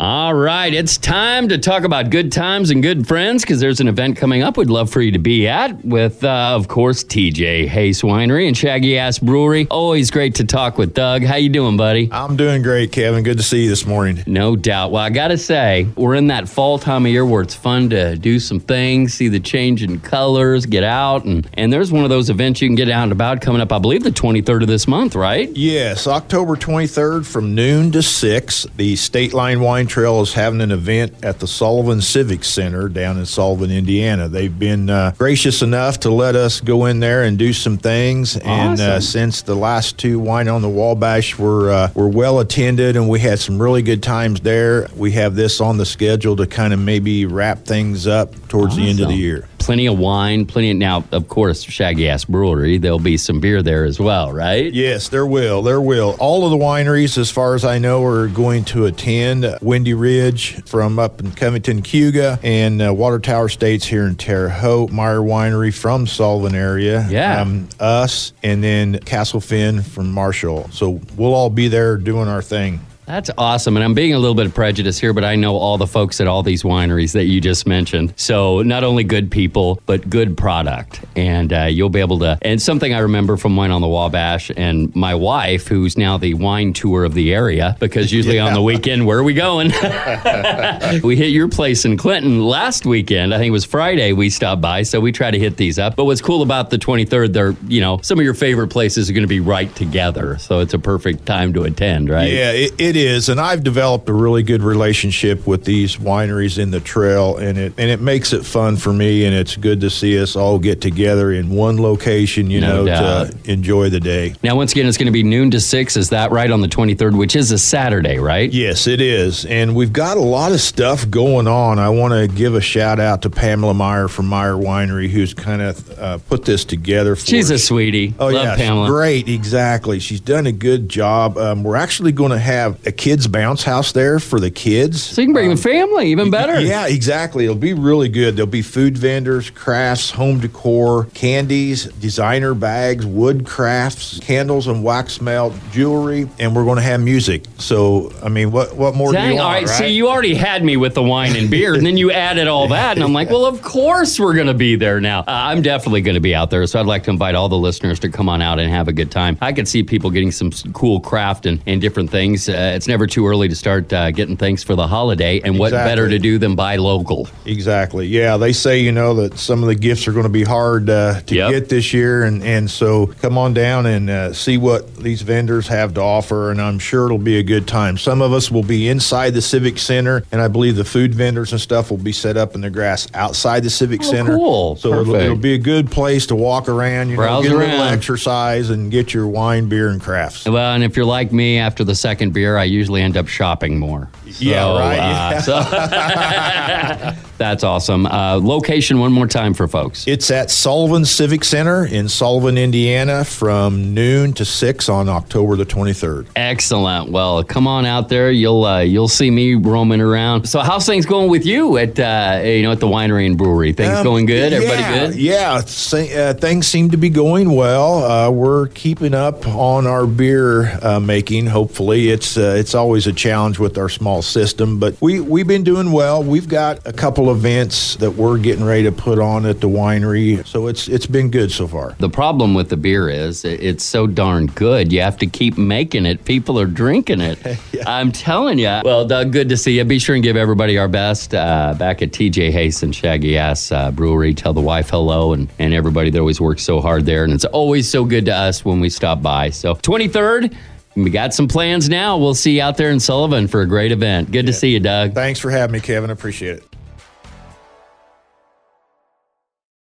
All right, it's time to talk about good times and good friends because there's an event coming up we'd love for you to be at with, uh, of course, TJ Hayes Winery and Shaggy Ass Brewery. Always great to talk with Doug. How you doing, buddy? I'm doing great, Kevin. Good to see you this morning. No doubt. Well, I got to say, we're in that fall time of year where it's fun to do some things, see the change in colors, get out, and and there's one of those events you can get out and about coming up. I believe the 23rd of this month, right? Yes, October 23rd from noon to 6. The State Line Wine Trail is having an event at the Sullivan Civic Center down in Sullivan, Indiana. They've been uh, gracious enough to let us go in there and do some things. And uh, since the last two Wine on the Wabash were uh, were well attended and we had some really good times there, we have this on the schedule to kind of maybe wrap things up towards the end of the year. Plenty of wine, plenty of now, of course, Shaggy Ass Brewery. There'll be some beer there as well, right? Yes, there will. There will. All of the wineries, as far as I know, are going to attend. Windy Ridge from up in Covington, Cuga, and uh, Water Tower Estates here in Terre Haute. Meyer Winery from Sullivan area. Yeah. Um, us, and then Castle Finn from Marshall. So we'll all be there doing our thing. That's awesome. And I'm being a little bit prejudiced here, but I know all the folks at all these wineries that you just mentioned. So not only good people, but good product. And uh, you'll be able to. And something I remember from Wine on the Wabash and my wife, who's now the wine tour of the area, because usually on the weekend, where are we going? we hit your place in Clinton last weekend. I think it was Friday we stopped by. So we try to hit these up. But what's cool about the 23rd, they're, you know, some of your favorite places are going to be right together. So it's a perfect time to attend, right? Yeah, it, it is, and I've developed a really good relationship with these wineries in the trail, and it and it makes it fun for me, and it's good to see us all get together in one location, you No know, doubt. to enjoy the day. Now, once again, it's going to be noon to six. Is that right on the 23rd, which is a Saturday, right? Yes, it is. And we've got a lot of stuff going on. I want to give a shout out to Pamela Meyer from Meyer Winery, who's kind of uh, put this together for She's a sweetie. Oh, Love yeah, Pamela. great. Exactly. She's done a good job. Um, we're actually going to have a kids' bounce house there for the kids. So you can bring the family, even better. Yeah, exactly. It'll be really good. There'll be food vendors, crafts, home decor, candies, designer bags, wood crafts, candles and wax melt, jewelry, and we're going to have music. So, I mean, what what more do Dang, you all want? right. See, you already had me with the wine and beer, and then you added all that, and I'm like, well, of course we're going to be there now. Uh, I'm definitely going to be out there, so I'd like to invite all the listeners to come on out and have a good time. I could see people getting some cool craft and, and different things. Uh, it's never too early to start uh, getting things for the holiday, and what Exactly. better to do than buy local? Exactly. Yeah, they say you know that some of the gifts are going to be hard uh, to Yep. get this year, and and so come on down and uh, see what these vendors have to offer, and I'm sure it'll be a good time. Some of us will be inside the civic center, and I believe the food vendors and stuff will be set up in the grass outside the civic Oh, center. cool. So it'll, it'll be a good place to walk around, you Browse know, get a little around. exercise, and get your wine, beer, and crafts. Well, and if you're like me, after the second beer, I usually end up shopping more. Yeah, right. uh, so- that's awesome. Uh, location one more time for folks. It's at Sullivan Civic Center in Sullivan, Indiana, from noon to six on October the 23rd. Excellent. Well, come on out there. You'll uh, you'll see me roaming around. So, how's things going with you at uh, you know at the winery and brewery? Things Um, going good? Everybody yeah, good? Yeah, sa- uh, things seem to be going well. Uh, we're keeping up on our beer uh, making. Hopefully, it's uh, it's always a challenge with our small system, but we we've been doing well. We've got a couple events that we're getting ready to put on at the winery, so it's it's been good so far. The problem with the beer is it's so darn good. You have to keep making it. People are drinking it. I'm telling you. Well, Doug, good to see you. Be sure and give everybody our best uh, back at TJ Hayes and Shaggy Ass uh, Brewery. Tell the wife hello and, and everybody that always works so hard there. And it's always so good to us when we stop by. So, 23rd, we got some plans now. We'll see you out there in Sullivan for a great event. Good to see you, Doug. Thanks for having me, Kevin. Appreciate it.